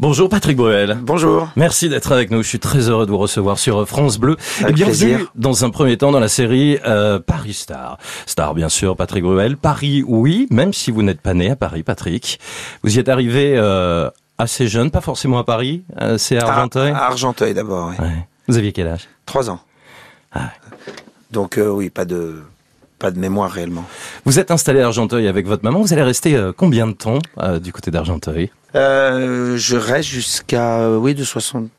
Bonjour Patrick Bruel. Bonjour. Merci d'être avec nous. Je suis très heureux de vous recevoir sur France Bleu. Avec et bienvenue plaisir. dans un premier temps dans la série euh, Paris Star. Star bien sûr, Patrick Bruel. Paris, oui, même si vous n'êtes pas né à Paris, Patrick. Vous y êtes arrivé euh, assez jeune, pas forcément à Paris. euh, C'est à Argenteuil. À, Argenteuil d'abord, oui. Ouais. Vous aviez quel âge? Trois ans. Ah. Donc euh, oui, pas de pas de mémoire réellement. Vous êtes installé à Argenteuil avec votre maman. Vous allez rester euh, combien de temps euh, du côté d'Argenteuil? Euh, je reste jusqu'à oui de 60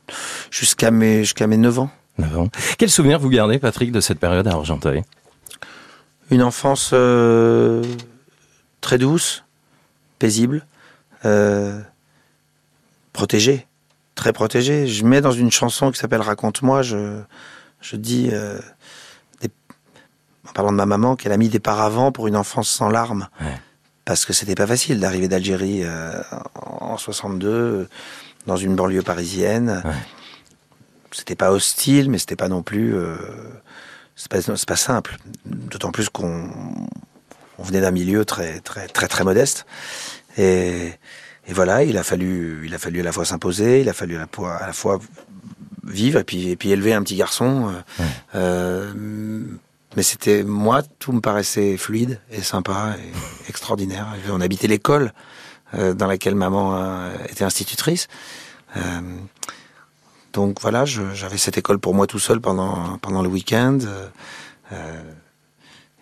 jusqu'à mes jusqu'à mes 9 ans. Neuf ans. Quel souvenir vous gardez, Patrick, de cette période à Argenteuil? Une enfance très douce, paisible, protégée, très protégée. Je mets dans une chanson qui s'appelle Raconte-moi, je, je dis, parlant de ma maman, qu'elle a mis des paravents pour une enfance sans larmes. Ouais. Parce que c'était pas facile d'arriver d'Algérie euh, en 62 euh, dans une banlieue parisienne. Ouais. C'était pas hostile, mais c'était pas non plus. euh, c'est pas, pas simple. D'autant plus qu'on on venait d'un milieu très très très très modeste. Et, et voilà, il a fallu il a fallu à la fois s'imposer, il a fallu à la fois, à la fois vivre et puis et puis élever un petit garçon. euh, Ouais. euh, mais c'était moi, tout me paraissait fluide et sympa et extraordinaire. On habitait l'école euh, dans laquelle maman euh, était institutrice. Euh, donc voilà, j'avais cette école pour moi tout seul pendant pendant le week-end.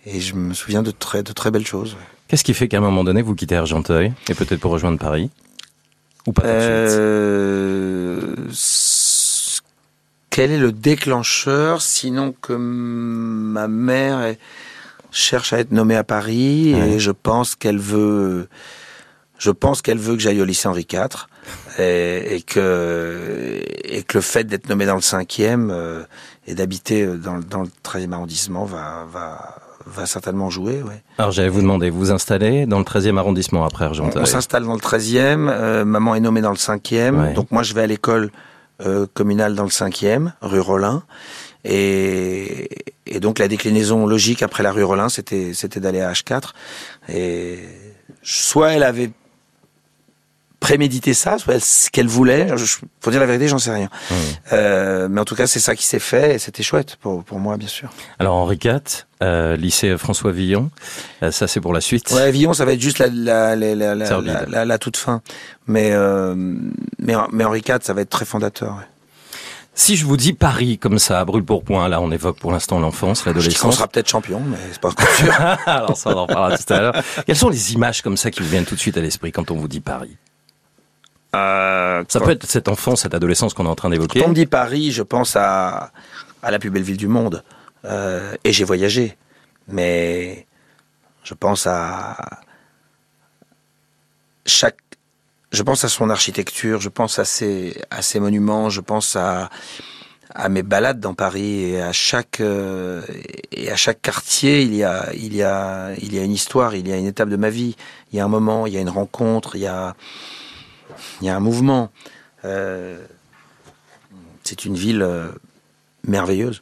et je me souviens de très de très belles choses. Qu'est-ce qui fait qu'à un moment donné, vous quittez Argenteuil et peut-être pour rejoindre Paris Ou pas tout de suite? Quel est le déclencheur sinon que ma mère est- cherche à être nommée à Paris Ouais. et je pense qu'elle veut je pense qu'elle veut que j'aille au lycée Henri IV et, et que et que le fait d'être nommé dans le cinquième euh, et d'habiter dans, le- dans le 13e arrondissement va va va certainement jouer ouais. Alors j'allais vous demander, vous vous installez dans le 13e arrondissement après On, Argenteuil on s'installe dans le 13e, euh, maman est nommée dans le 5e, Ouais. donc moi je vais à l'école euh, communale dans le 5e, rue Rollin. Et, et donc la déclinaison logique après la rue Rollin, c'était c'était d'aller à H4. Et soit elle avait prémédité ça, soit ce qu'elle voulait. Je, pour dire la vérité, j'en sais rien. Mmh. Euh, mais en tout cas, c'est ça qui s'est fait et c'était chouette pour, pour moi, bien sûr. Alors Henri IV, euh, lycée François Villon, euh, ça c'est pour la suite. Ouais, Villon, ça va être juste la, toute fin. Mais, mais, mais Henri IV, ça va être très fondateur. ouais. Si je vous dis Paris comme ça, brûle pour point, là on évoque pour l'instant l'enfance, l'adolescence. sera peut-être champion, mais c'est pas encore sûr. Alors ça on en parlera tout à l'heure. Quelles sont les images comme ça qui vous viennent tout de suite à l'esprit quand on vous dit Paris? Euh, Ça peut être cette enfance, cette adolescence qu'on est en train d'évoquer. Quand on me dit Paris, je pense à, à la plus belle ville du monde. Euh, et j'ai voyagé. Mais je pense à chaque. Je pense à son architecture, je pense à ses, à ses monuments, je pense à, à mes balades dans Paris et à chaque euh, et à chaque quartier il y a il y a il y a une histoire, il y a une étape de ma vie, il y a un moment, il y a une rencontre, il y a il y a un mouvement. Euh, c'est une ville euh, merveilleuse.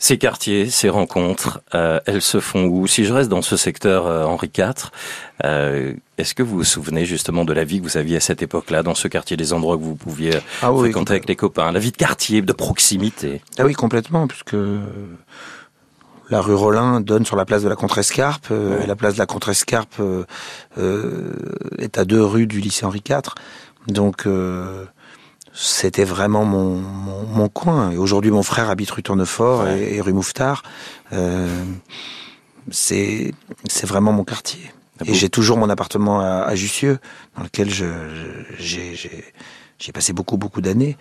Ces quartiers, ces rencontres, euh, elles se font où? Si je reste dans ce secteur euh, Henri IV, euh, est-ce que vous vous souvenez justement de la vie que vous aviez à cette époque-là, dans ce quartier, des endroits que vous pouviez Ah oui, fréquenter avec les copains, la vie de quartier, de proximité? Ah oui, complètement, puisque la rue Rollin donne sur la place de la Contrescarpe. euh, Ouais. la place de la Contrescarpe euh, euh, est à deux rues du lycée Henri IV. Donc, euh, c'était vraiment mon, mon, mon coin. Et aujourd'hui, mon frère habite rue Tournefort Ouais. et, et rue Mouffetard. Euh, c'est c'est vraiment mon quartier. Ah Et bon? j'ai toujours mon appartement à, à Jussieu, dans lequel j'ai, j'ai, passé beaucoup, beaucoup d'années.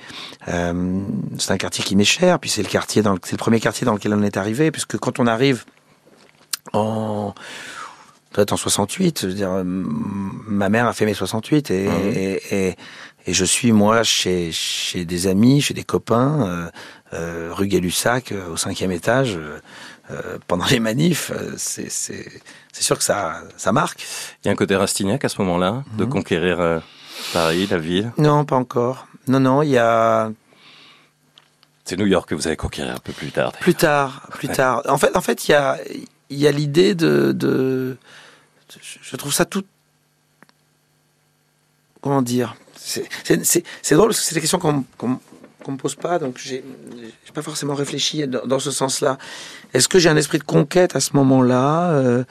Euh, c'est un quartier qui m'est cher, puis c'est le quartier dans le, c'est le premier quartier dans lequel on est arrivé, puisque quand on arrive en peut-être en 68, je veux dire, ma mère a fait mes 68 et, Mhm. et, et, et je suis moi chez chez des amis, chez des copains, euh, euh, rue Gay-Lussac, euh, au cinquième étage, euh, euh, pendant les manifs. euh, C'est c'est c'est sûr que ça ça marque. Il y a un côté Rastignac à ce moment-là, de Mhm. conquérir euh, Paris, la ville? Non, pas encore. Non, non, il y a C'est New York que vous allez conquérir un peu plus tard. plus tard, plus tard. En fait, en fait, il y a il y a l'idée de, de je- trouve ça tout comment dire? C'est drôle parce que c'est des questions qu'on qu'on me pose pas, donc j'ai pas forcément réfléchi dans, dans ce sens-là. Est-ce que j'ai un esprit de conquête à ce moment-là? Euh,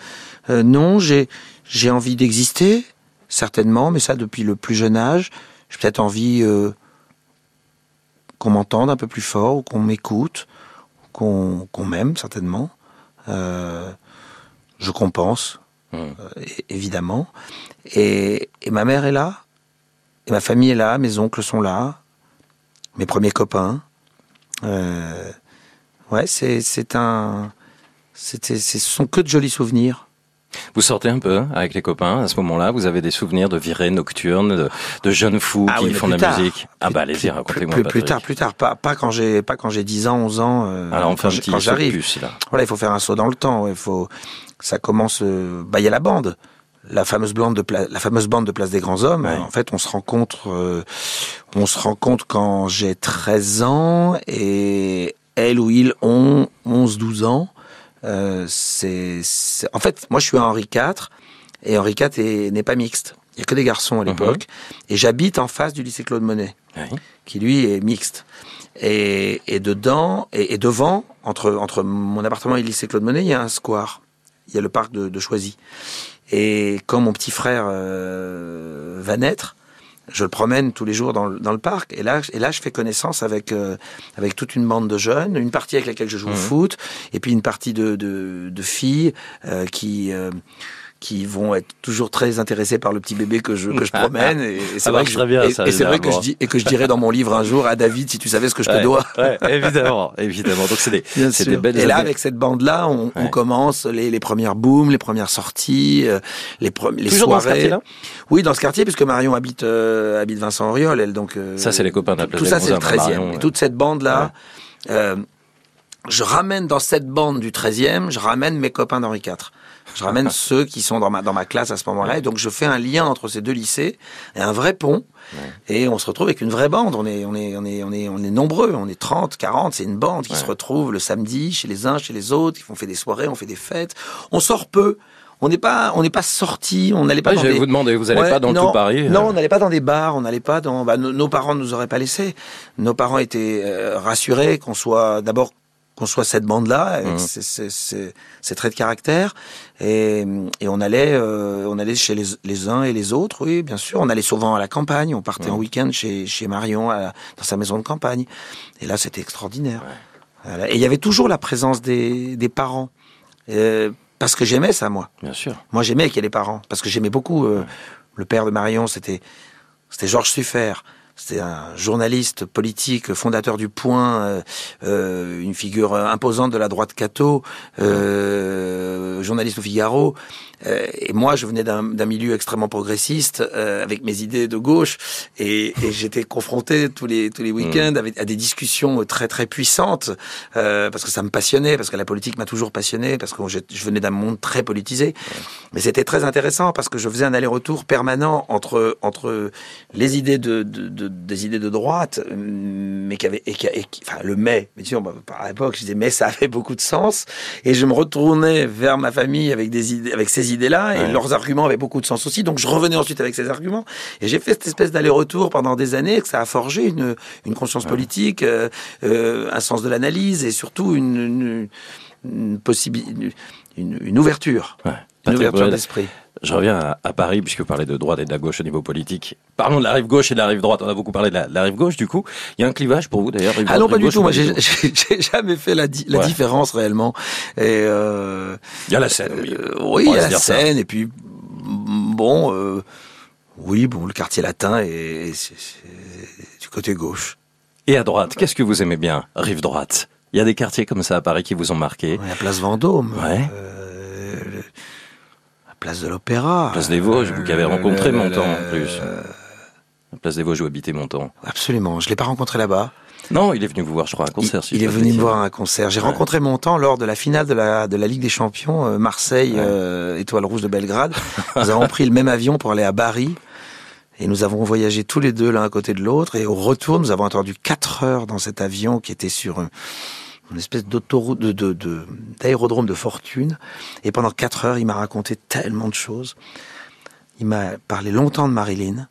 euh, Non, j'ai j'ai envie d'exister, certainement, mais ça depuis le plus jeune âge. J'ai peut-être envie euh, qu'on m'entende un peu plus fort, ou qu'on m'écoute, qu'on qu'on m'aime certainement. Euh, je compense, mmh. euh, évidemment. Et, et ma mère est là, et ma famille est là, mes oncles sont là, mes premiers copains. Ouais, c'est c'est un, c'était, ce sont que de jolis souvenirs. Vous sortez un peu avec les copains à ce moment-là. Vous avez des souvenirs de virées nocturnes, de, de jeunes fous ah qui oui, font de la tard. musique. Ah bah allez-y, racontez-moi. Plus, plus, tard, plus tard, pas, pas quand j'ai pas quand j'ai 10 ans, 11 ans. Euh, Alors on fait quand un j'ai- petit quand j'arrive. puce, là. Voilà, il faut faire un saut dans le temps. Il faut, ça commence. euh, bah, il y a la bande, la fameuse bande de Pla- la fameuse bande de Place des Grands Hommes. Ouais. En fait, on se rencontre, euh, on se rencontre quand j'ai 13 ans et elle ou il ont 11, 12 ans. Euh, c'est, en fait, moi, je suis à Henri IV et Henri IV est- n'est pas mixte. Il y a que des garçons à Mhm. l'époque. Et j'habite en face du lycée Claude Monet qui lui est mixte. Et, et dedans, et, et devant, entre, entre mon appartement et le lycée Claude Monet, il y a un square. Il y a le parc de, de Choisy. Et quand mon petit frère euh, va naître, je le promène tous les jours dans, le- dans le parc. Et là, et là, je fais connaissance avec euh, avec toute une bande de jeunes, une partie avec laquelle je joue au Mhm. foot, et puis une partie de de, de filles euh, qui euh, qui vont être toujours très intéressées par le petit bébé que je que je promène. Et, et c'est vrai que je- bien, et- ça, et c'est vrai que je dis et que je dirais dans mon livre un jour à David si tu savais ce que je te Ouais, dois. ouais, évidemment, évidemment. Donc c'est des, Bien c'est sûr. des belles et là, avec cette bande-là, on, commence les, les premières booms, les premières sorties, euh, les, les Toujours dans ce soirées. quartier-là? Oui, dans ce quartier, puisque Marion habite euh, habite Vincent Auriol, elle donc. euh, Ça, c'est les copains de la place Tout ça, c'est le Grands Hommes, 13e. Marion, Et toute cette bande-là, euh, je ramène dans cette bande du 13e, je ramène mes copains d'Henri IV. Je ramène ceux qui sont dans ma dans ma classe à ce moment-là, et donc je fais un lien entre ces deux lycées et un vrai pont. Et on se retrouve avec une vraie bande. On est, on est, on est, on est, on est nombreux. On est 30, 40. C'est une bande qui Ouais. se retrouve le samedi chez les uns, chez les autres. Font fait des soirées, on fait des fêtes. On sort peu. On n'est pas, on n'est pas sorti. On n'allait pas Ouais, dans je vais des... vous demander, vous allez Ouais, pas dans non, tout Paris euh, Non, on n'allait pas dans des bars. On n'allait pas dans. Bah, nos, nos parents ne nous auraient pas laissé. Nos parents étaient euh, rassurés qu'on soit d'abord qu'on soit cette bande-là, ses- ses traits de caractère, et, et on allait, euh, on allait chez les, les uns et les autres, oui, bien sûr. On allait souvent à la campagne, on partait en week-end chez, chez Marion, à- dans sa maison de campagne. Et là, c'était extraordinaire. Voilà. Et il y avait toujours la présence des, des parents, Euh, parce que j'aimais ça, moi. Bien sûr. Moi, j'aimais qu'il y ait les parents, parce que j'aimais beaucoup. euh, Le père de Marion, c'était c'était Georges Suffer. C'était un journaliste politique, fondateur du Point, euh, euh, une figure imposante de la droite catho, euh, journaliste au Figaro. Euh, et moi, je venais d'un milieu extrêmement progressiste, euh, avec mes idées de gauche, et, et j'étais confronté tous les tous les week-ends avec, à des discussions très très puissantes, euh, parce que ça me passionnait, parce que la politique m'a toujours passionné, parce que je, je venais d'un monde très politisé. Mais c'était très intéressant parce que je faisais un aller-retour permanent entre entre les idées de, de, de- des idées de droite, mais qui avaient et qui, et qui- enfin le mais, bien sûr, bah, par l'époque, je disais mais ça avait beaucoup de sens, et je me retournais vers ma famille avec des idées, avec ces idées-là, et Ouais. leurs arguments avaient beaucoup de sens aussi. Donc je revenais ensuite avec ces arguments, et j'ai fait cette espèce d'aller-retour pendant des années, que ça a forgé une une conscience politique, euh, euh, un sens de l'analyse, et surtout une une, une possibilité, une, une ouverture, Ouais. une ouverture d'esprit. Je reviens à, à Paris, puisque vous parlez de droite et de la gauche au niveau politique. Parlons de la rive gauche et de la rive droite. On a beaucoup parlé de la, la rive gauche, du coup. Il y a un clivage pour vous, d'ailleurs. Ah non, pas du tout. ou Moi, j'ai jamais fait la, di- la Ouais. différence réellement. Et euh, Il y a la scène, oui. euh, oui, il y a la dire ça. scène. Et puis, bon, euh, oui, bon, le quartier latin est, du côté gauche. Et à droite, qu'est-ce que vous aimez bien Rive droite? Il y a des quartiers comme ça à Paris qui vous ont marqué. Ouais, la place Vendôme. Ouais. euh, place de l'Opéra. Place des Vosges, vous qui avez Euh, rencontré Montand, en plus. La place des Vosges où habitait Montand. Absolument. Je l'ai pas rencontré là-bas. Non, il est venu vous voir, je crois, à un concert. Il, si il je est venu me voir à un concert. J'ai Ouais. rencontré Montand lors de la finale de la, de la Ligue des Champions, euh, Marseille, Ouais. euh, Étoile Rouge de Belgrade. nous avons pris le même avion pour aller à Bari. Et nous avons voyagé tous les deux l'un à côté de l'autre. Et au retour, nous avons attendu quatre heures dans cet avion qui était sur un- une espèce d'autoroute, de, de, de- d'aérodrome de fortune. Et pendant quatre heures, il m'a raconté tellement de choses. Il m'a parlé longtemps de Marilyn.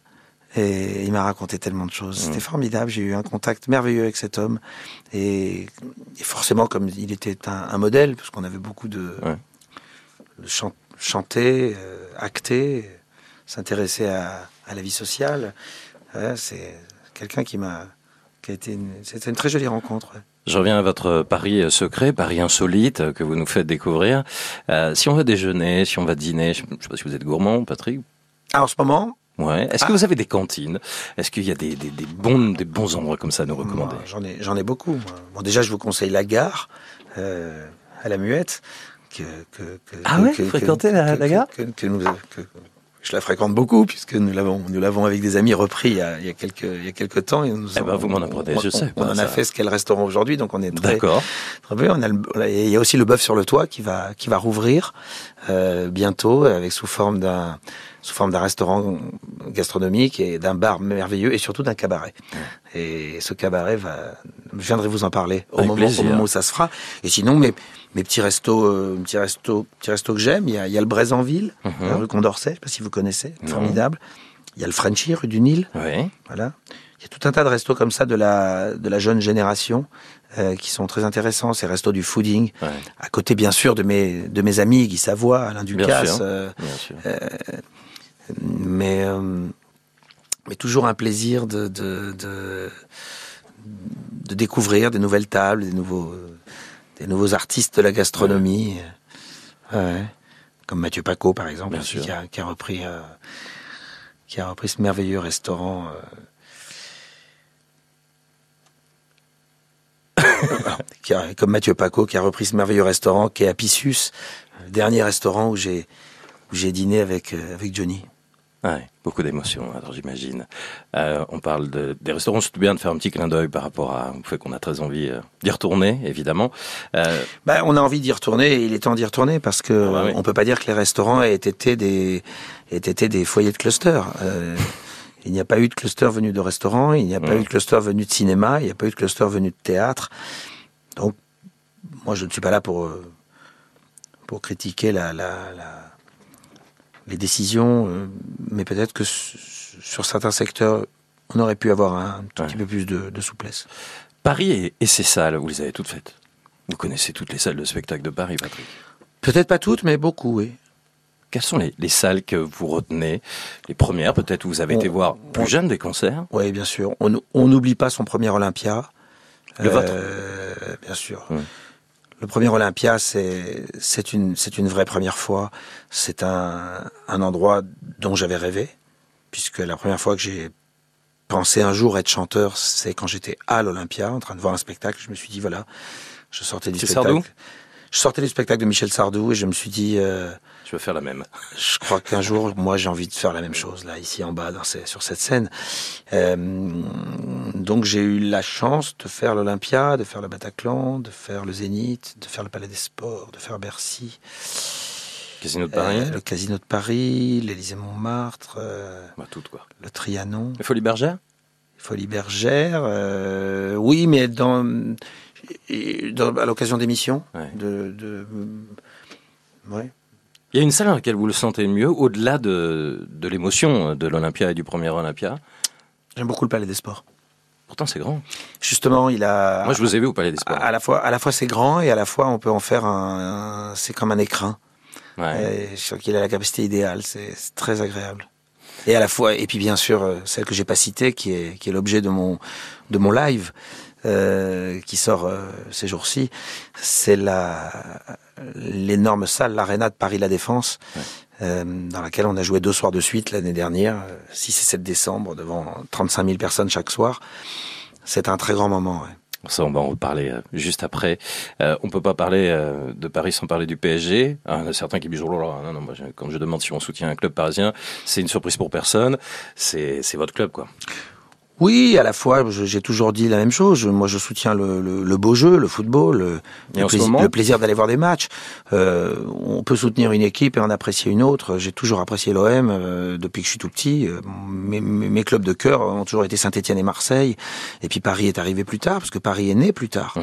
Et il m'a raconté tellement de choses. C'était formidable. J'ai eu un contact merveilleux avec cet homme. Et, et forcément, comme il était un, un modèle, parce qu'on avait beaucoup de, Ouais. de chan- chanter, euh, acter, s'intéresser à, à la vie sociale. Ouais, c'est quelqu'un qui m'a, qui a été, c'était une très jolie rencontre. ouais. Je reviens à votre pari secret, pari insolite que vous nous faites découvrir. Euh, si on va déjeuner, si on va dîner, je ne sais pas si vous êtes gourmand, Patrick. Ah, en ce moment, Ouais. Est-ce que vous avez des cantines? Est-ce qu'il y a des, des, des bons des bons endroits comme ça à nous recommander? J'en ai, j'en ai beaucoup. moi. Bon, déjà, je vous conseille la gare euh, à la Muette. Que, que, que, Ah ouais, vous fréquentez la- que- la gare? que, que nous, que- je la fréquente beaucoup puisque nous l'avons, nous l'avons avec des amis repris il y a, il y a quelques, il y a quelques temps et nous Eh ben, vous m'en apprenez, on- je on- sais On, en a fait ce qu'est le restaurant aujourd'hui, donc on est très, D'accord. très bien. On a le- il y a aussi le bœuf sur le toit qui va, qui va rouvrir euh, bientôt avec sous forme d'un, sous forme d'un restaurant gastronomique et d'un bar merveilleux et surtout d'un cabaret. Et ce cabaret va, je viendrai vous en parler au moment, au moment où ça se fera. Et sinon, mes, mes petits restos, euh, petits restos, petits restos que j'aime, il y a, il y a le Brésanville, Mhm. la rue Condorcet, je sais pas si vous connaissez, Non. formidable. Il y a le Frenchy, rue du Nil. Voilà. Il y a tout un tas de restos comme ça de la, de la jeune génération euh, qui sont très intéressants. Ces restos du fooding, Ouais, à côté bien sûr de mes, de mes amis Guy Savoie, Alain Ducasse, euh, sûr. mais, euh, mais toujours un plaisir de, de, de, de découvrir des nouvelles tables, des nouveaux, euh, des nouveaux artistes de la gastronomie. Ouais. Comme Mathieu Paco, par exemple, qui, a, qui a repris, euh, qui a repris ce merveilleux restaurant. qui a- comme Mathieu Paco, qui a repris ce merveilleux restaurant qui est à Pissus, le dernier restaurant où j'ai où j'ai dîné avec euh, avec Johnny. Ouais, beaucoup d'émotions, alors j'imagine. Euh, on parle de, des restaurants, c'est bien de faire un petit clin d'œil par rapport à, au fait qu'on a très envie euh, d'y retourner, évidemment. Euh, Bah, on a envie d'y retourner et il est temps d'y retourner parce que Ah bah oui. on peut pas dire que les restaurants aient été des aient été des foyers de cluster. Il n'y a pas eu de cluster venu de restaurants, il n'y a pas Ouais. eu de cluster venu de cinéma, il n'y a pas eu de cluster venu de théâtre. Donc, moi, je ne suis pas là pour euh, pour critiquer la, la, la- les décisions, euh, mais peut-être que sur certains secteurs, on aurait pu avoir un tout Ouais. petit peu plus de, de souplesse. Paris et, et ses salles, vous les avez toutes faites? Vous connaissez toutes les salles de spectacle de Paris, Patrick? Peut-être pas toutes, mais beaucoup, oui. Quelles sont les, les salles que vous retenez Les premières, peut-être, où vous avez On- été voir plus on- jeune des concerts? Oui, bien sûr. On n'oublie pas son premier Olympia. Le vôtre? Euh, Bien sûr. Le premier Olympia, c'est une vraie première fois. C'est un un endroit dont j'avais rêvé, puisque la première fois que j'ai pensé un jour être chanteur, c'est quand j'étais à l'Olympia, en train de voir un spectacle. Je me suis dit voilà, je sortais du spectacle. Sardou? Je sortais du spectacle de Michel Sardou et je me suis dit. euh, Je veux faire la même. je crois qu'un jour, moi, j'ai envie de faire la même chose là, ici en bas, dans ces- sur cette scène. Euh, donc, j'ai eu la chance de faire l'Olympia, de faire le Bataclan, de faire le Zénith, de faire le Palais des Sports, de faire Bercy, Casino de Paris euh, le Casino de Paris, l'Élysée Montmartre, euh, bah, Toutes, quoi. le Trianon, Les Folies Bergères? Folie Bergère. euh, oui, mais dans, dans- à l'occasion d'émissions, Ouais. de, de, ouais. Il y a une salle dans laquelle vous le sentez mieux, au-delà de, de l'émotion de l'Olympia et du premier Olympia. J'aime beaucoup le Palais des Sports. Pourtant, c'est grand. Justement, il a. Moi, je vous ai vu au Palais des Sports. À la fois, à la fois c'est grand et à la fois on peut en faire un, un- c'est comme un écrin. Ouais. Et je crois qu'il a la capacité idéale, c'est c'est très agréable. Et à la fois, et puis bien sûr euh, celle que j'ai pas citée, qui est qui est l'objet de mon de mon live euh, qui sort euh, ces jours-ci, c'est la l'énorme salle, l'aréna de Paris La Défense. Ouais. euh, dans laquelle on a joué deux soirs de suite l'année dernière, euh, 6 et 7 décembre, devant 35 000 personnes chaque soir. C'est un très grand moment. ouais. Ça, on va en reparler juste après. Euh, on peut pas parler euh, de Paris sans parler du PSG. Ah, il y en a certains qui disent, oh là là, non, non, moi, je- quand je demande si on soutient un club parisien, c'est une surprise pour personne. C'est votre club, quoi. Oui, à la fois, j'ai toujours dit la même chose. Moi, je soutiens le, le, beau jeu, le football, le, le, plaisir, le plaisir d'aller voir des matchs. Euh, on peut soutenir une équipe et en apprécier une autre. J'ai toujours apprécié l'OM euh, depuis que je suis tout petit. Euh, mes, mes, clubs de cœur ont toujours été Saint-Etienne et Marseille. Et puis Paris est arrivé plus tard, parce que Paris est né plus tard.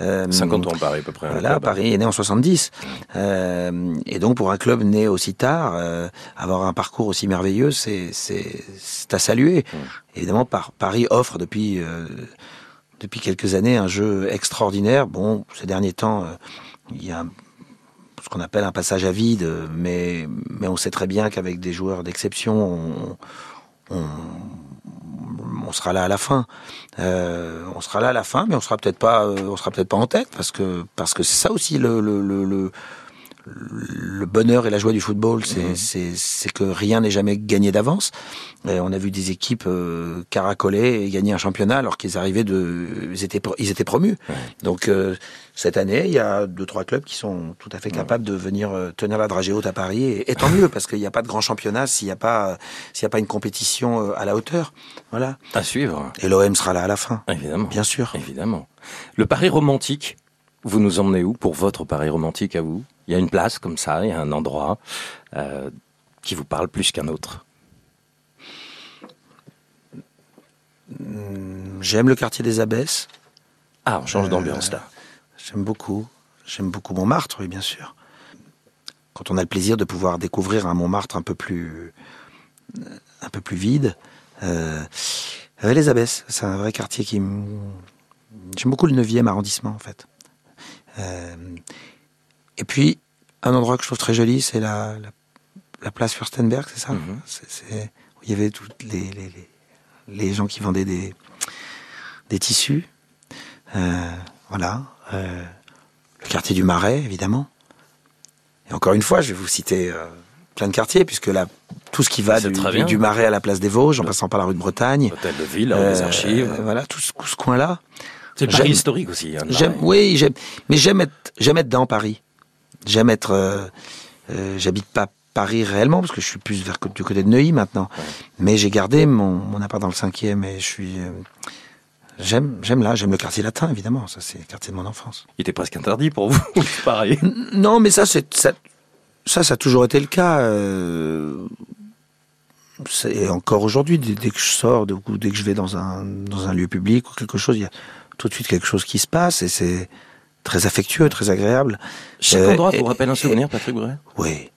Euh, 50 ans, Paris, à peu près. Voilà, Paris est né en 70. et donc, pour un club né aussi tard, avoir un parcours aussi merveilleux, c'est à saluer. Évidemment, Paris offre depuis euh, depuis quelques années un jeu extraordinaire. Bon, ces derniers temps, euh, il y a ce qu'on appelle un passage à vide, mais mais on sait très bien qu'avec des joueurs d'exception, on, sera là à la fin. Euh, on sera là à la fin, mais on sera peut-être pas, on sera peut-être pas en tête parce que parce que c'est ça aussi le bonheur et la joie du football, mhm. c'est que rien n'est jamais gagné d'avance. On a vu des équipes euh, caracoler et gagner un championnat alors qu'ils arrivaient de, ils étaient, ils étaient promus. Donc euh, cette année, il y a deux trois clubs qui sont tout à fait capables de venir euh, tenir la dragée haute à Paris et, tant mieux parce qu'il n'y a pas de grand championnat s'il n'y a pas s'il y a pas une compétition à la hauteur. Voilà. À suivre. Et l'OM sera là à la fin. Évidemment. Bien sûr. Évidemment. Le Paris romantique. Vous nous emmenez où pour votre Paris romantique à vous? Il y a une place comme ça, il y a un endroit euh, qui vous parle plus qu'un autre hmm, J'aime le quartier des Abbesses. Ah, on change d'ambiance là. Euh, j'aime beaucoup. J'aime beaucoup Montmartre, oui, bien sûr. Quand on a le plaisir de pouvoir découvrir un Montmartre un peu plus, un peu plus vide. Euh, les Abbesses, c'est un vrai quartier qui. J'aime beaucoup le 9e arrondissement, en fait. Euh, et puis, un endroit que je trouve très joli, c'est la, la, place Furstenberg, c'est ça mhm. c'est, Où il y avait tous les, les, les, gens qui vendaient des, des tissus. Euh, voilà. Euh, le quartier du Marais, évidemment. Et encore une fois, je vais vous citer euh, plein de quartiers, puisque là, tout ce qui va du, du, Marais à la place des Vosges, en passant par la rue de Bretagne. L'hôtel de ville, les archives. voilà, tout, tout ce coin-là. C'est Paris historique aussi. Hein, j'aime, oui, j'aime, mais j'aime être, j'aime être dans Paris. J'aime être. Euh, euh, j'habite pas Paris réellement parce que je suis plus vers du côté de Neuilly maintenant. Mais j'ai gardé mon, mon appart dans le cinquième et je suis. Euh, j'aime, j'aime là, j'aime le quartier latin évidemment. Ça c'est le quartier de mon enfance. Il était presque interdit pour vous, pareil. Non, mais ça c'est ça, ça, ça a toujours été le cas. et encore aujourd'hui, dès, que je sors, dès que je vais dans un dans un lieu public ou quelque chose, il y a tout de suite quelque chose qui se passe et c'est très affectueux, très agréable. Chaque euh, endroit vous rappelle un souvenir, Patrick Bruel? Oui,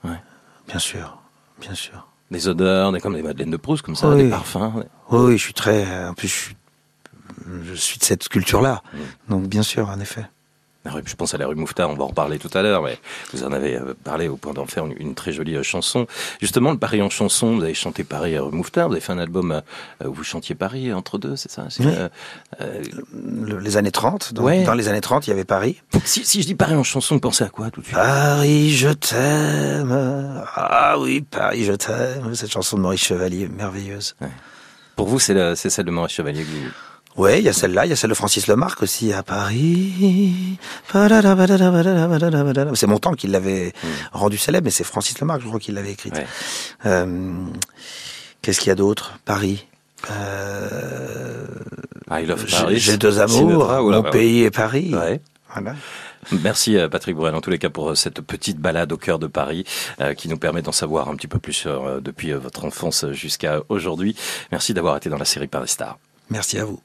bien sûr, bien sûr. Des odeurs, des, comme des madeleines de Proust, comme ça, des parfums. Oui, je suis très... En plus, je suis, je suis de cette culture-là. Mm. Donc, bien sûr, en effet. Ah je pense à la rue Mouffetard, on va en reparler tout à l'heure, mais vous en avez euh, parlé au point d'en faire une, très jolie euh, chanson. Justement, le Paris en chanson, vous avez chanté Paris à rue Mouffetard, vous avez fait un album euh, où vous chantiez Paris entre deux, c'est ça? Les années 30, dans les années 30, il y avait Paris. Si, si je dis Paris en chanson, pensez à quoi tout de suite? Paris, je t'aime. Ah oui, Paris, je t'aime. Cette chanson de Maurice Chevalier, merveilleuse. Pour vous, c'est celle de Maurice Chevalier que vous... Oui, il y a celle-là, il y a celle de Francis Lemarque aussi à Paris. C'est mon temps qui l'avait hmm. rendu célèbre, mais c'est Francis Lemarque, je crois, qui l'avait écrite. Euh, Qu'est-ce qu'il y a d'autre? Paris. Euh, I love Paris. J'ai deux amours, mon pays et Paris. Voilà. Merci euh, Patrick Bourrel en tous les cas pour euh, cette petite balade au cœur de Paris euh, qui nous permet d'en savoir un petit peu plus depuis votre enfance jusqu'à aujourd'hui. Merci d'avoir été dans la série Paris Star. Merci à vous.